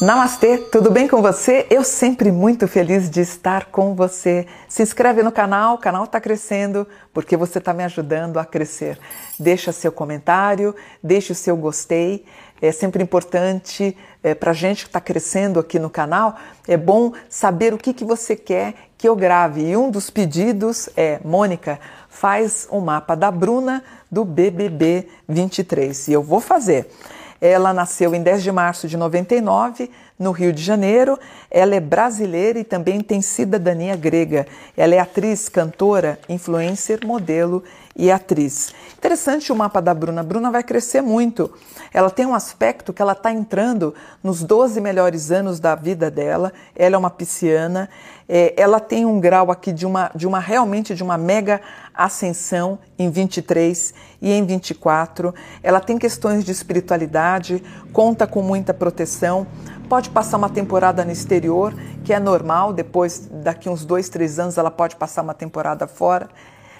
Namastê, tudo bem com você? Eu sempre muito feliz de estar com você. Se inscreve no canal, o canal está crescendo porque você está me ajudando a crescer. Deixa seu comentário, deixe o seu gostei. É sempre importante é, para a gente que está crescendo aqui no canal. É bom saber o que, que você quer que eu grave. E um dos pedidos é, Mônica, faz um mapa da Bruna do BBB 23. E eu vou fazer. Ela nasceu em 10 de março de 99, no Rio de Janeiro. Ela é brasileira e também tem cidadania grega. Ela é atriz, cantora, influencer, modelo e atriz. Interessante o mapa da Bruna. Bruna vai crescer muito. Ela tem um aspecto que ela está entrando nos 12 melhores anos da vida dela. Ela é uma pisciana. É, ela tem um grau aqui de uma, de uma realmente de uma mega ascensão em 23 e em 24. Ela tem questões de espiritualidade, conta com muita proteção, pode passar uma temporada no exterior, que é normal, depois, daqui uns dois, três anos, ela pode passar uma temporada fora.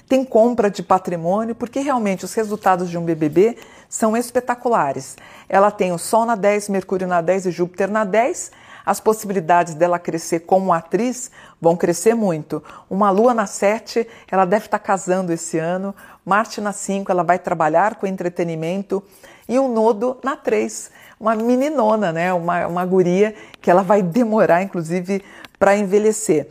Tem compra de patrimônio, porque realmente os resultados de um BBB são espetaculares. Ela tem o Sol na 10, Mercúrio na 10 e Júpiter na 10 as possibilidades dela crescer como atriz vão crescer muito. Uma lua na 7, ela deve estar casando esse ano. Marte na 5, ela vai trabalhar com entretenimento. E um nodo na 3, uma meninona, né? uma, uma guria que ela vai demorar, inclusive, para envelhecer.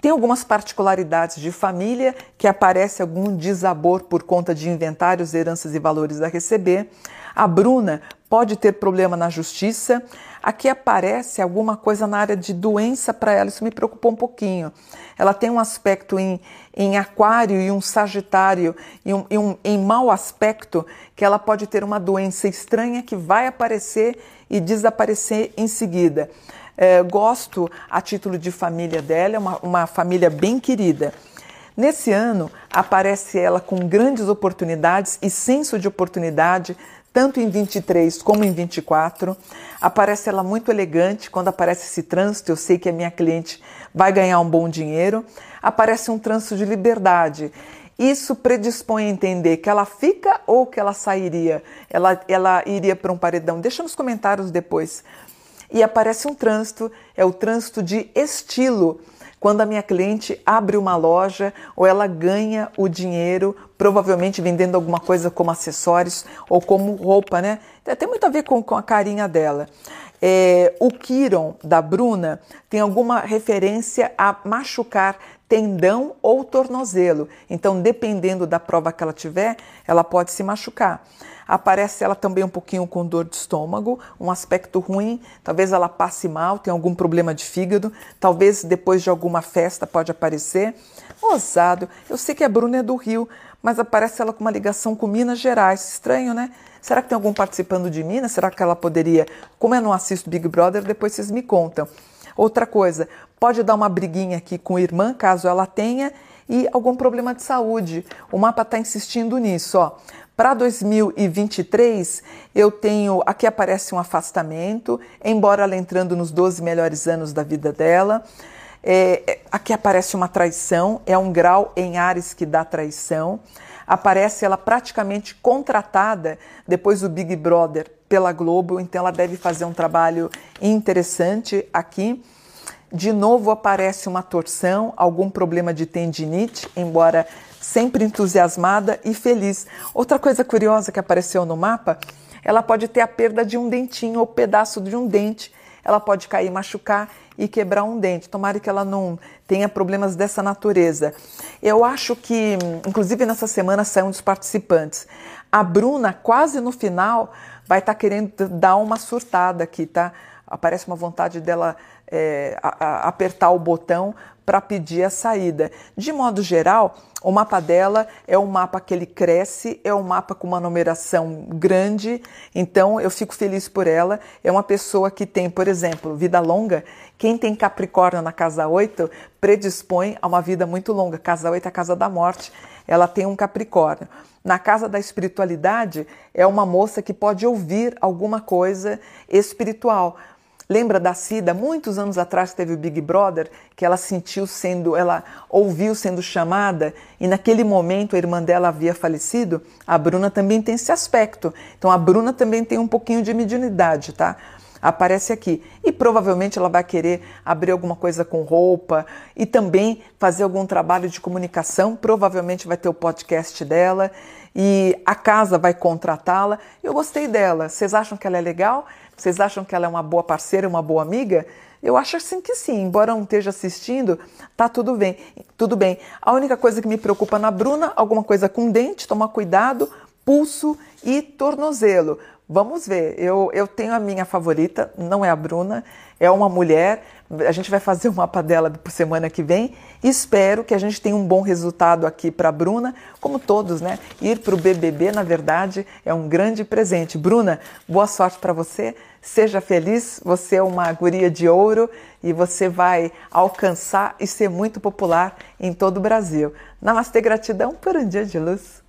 Tem algumas particularidades de família que aparece algum desabor por conta de inventários, heranças e valores a receber. A Bruna pode ter problema na justiça. Aqui aparece alguma coisa na área de doença para ela, isso me preocupou um pouquinho. Ela tem um aspecto em, em aquário e um sagitário e um, e um, em mau aspecto que ela pode ter uma doença estranha que vai aparecer e desaparecer em seguida. É, gosto a título de família dela, é uma, uma família bem querida. Nesse ano, aparece ela com grandes oportunidades e senso de oportunidade, tanto em 23 como em 24. Aparece ela muito elegante. Quando aparece esse trânsito, eu sei que a minha cliente vai ganhar um bom dinheiro. Aparece um trânsito de liberdade. Isso predispõe a entender que ela fica ou que ela sairia, ela, ela iria para um paredão. Deixa nos comentários depois. E aparece um trânsito, é o trânsito de estilo quando a minha cliente abre uma loja ou ela ganha o dinheiro, provavelmente vendendo alguma coisa como acessórios ou como roupa, né? Tem muito a ver com, com a carinha dela. É, o Kiron da Bruna tem alguma referência a machucar tendão ou tornozelo. Então, dependendo da prova que ela tiver, ela pode se machucar. Aparece ela também um pouquinho com dor de estômago, um aspecto ruim, talvez ela passe mal, tem algum problema de fígado, talvez depois de alguma festa pode aparecer. Ousado, eu sei que a Bruna é do Rio, mas aparece ela com uma ligação com Minas Gerais. Estranho, né? Será que tem algum participando de Minas? Será que ela poderia? Como eu não assisto Big Brother, depois vocês me contam. Outra coisa, pode dar uma briguinha aqui com a irmã, caso ela tenha, e algum problema de saúde. O mapa está insistindo nisso, ó. Para 2023, eu tenho. Aqui aparece um afastamento, embora ela entrando nos 12 melhores anos da vida dela. É, é, aqui aparece uma traição, é um grau em Ares que dá traição. Aparece ela praticamente contratada depois do Big Brother pela Globo, então ela deve fazer um trabalho interessante aqui. De novo aparece uma torção, algum problema de tendinite, embora sempre entusiasmada e feliz. Outra coisa curiosa que apareceu no mapa, ela pode ter a perda de um dentinho ou pedaço de um dente. Ela pode cair, machucar e quebrar um dente. Tomara que ela não tenha problemas dessa natureza. Eu acho que, inclusive nessa semana saiu um dos participantes. A Bruna, quase no final, vai estar tá querendo dar uma surtada aqui, tá? Aparece uma vontade dela é, a, a apertar o botão para pedir a saída. De modo geral, o mapa dela é um mapa que ele cresce, é um mapa com uma numeração grande, então eu fico feliz por ela. É uma pessoa que tem, por exemplo, vida longa. Quem tem Capricórnio na casa 8 predispõe a uma vida muito longa. Casa 8 é a casa da morte, ela tem um Capricórnio. Na casa da espiritualidade, é uma moça que pode ouvir alguma coisa espiritual. Lembra da Cida, muitos anos atrás teve o Big Brother, que ela sentiu sendo, ela ouviu sendo chamada e naquele momento a irmã dela havia falecido? A Bruna também tem esse aspecto. Então a Bruna também tem um pouquinho de mediunidade, tá? Aparece aqui. E provavelmente ela vai querer abrir alguma coisa com roupa e também fazer algum trabalho de comunicação. Provavelmente vai ter o podcast dela e a casa vai contratá-la. Eu gostei dela. Vocês acham que ela é legal? Vocês acham que ela é uma boa parceira, uma boa amiga? Eu acho assim que sim, embora não esteja assistindo, tá tudo bem. Tudo bem. A única coisa que me preocupa na Bruna, alguma coisa com dente, tomar cuidado, pulso e tornozelo. Vamos ver. Eu, eu tenho a minha favorita, não é a Bruna, é uma mulher. A gente vai fazer o mapa dela por semana que vem. Espero que a gente tenha um bom resultado aqui para a Bruna, como todos, né? Ir para o BBB, na verdade, é um grande presente. Bruna, boa sorte para você. Seja feliz, você é uma guria de ouro e você vai alcançar e ser muito popular em todo o Brasil. Namastê, gratidão por um dia de luz.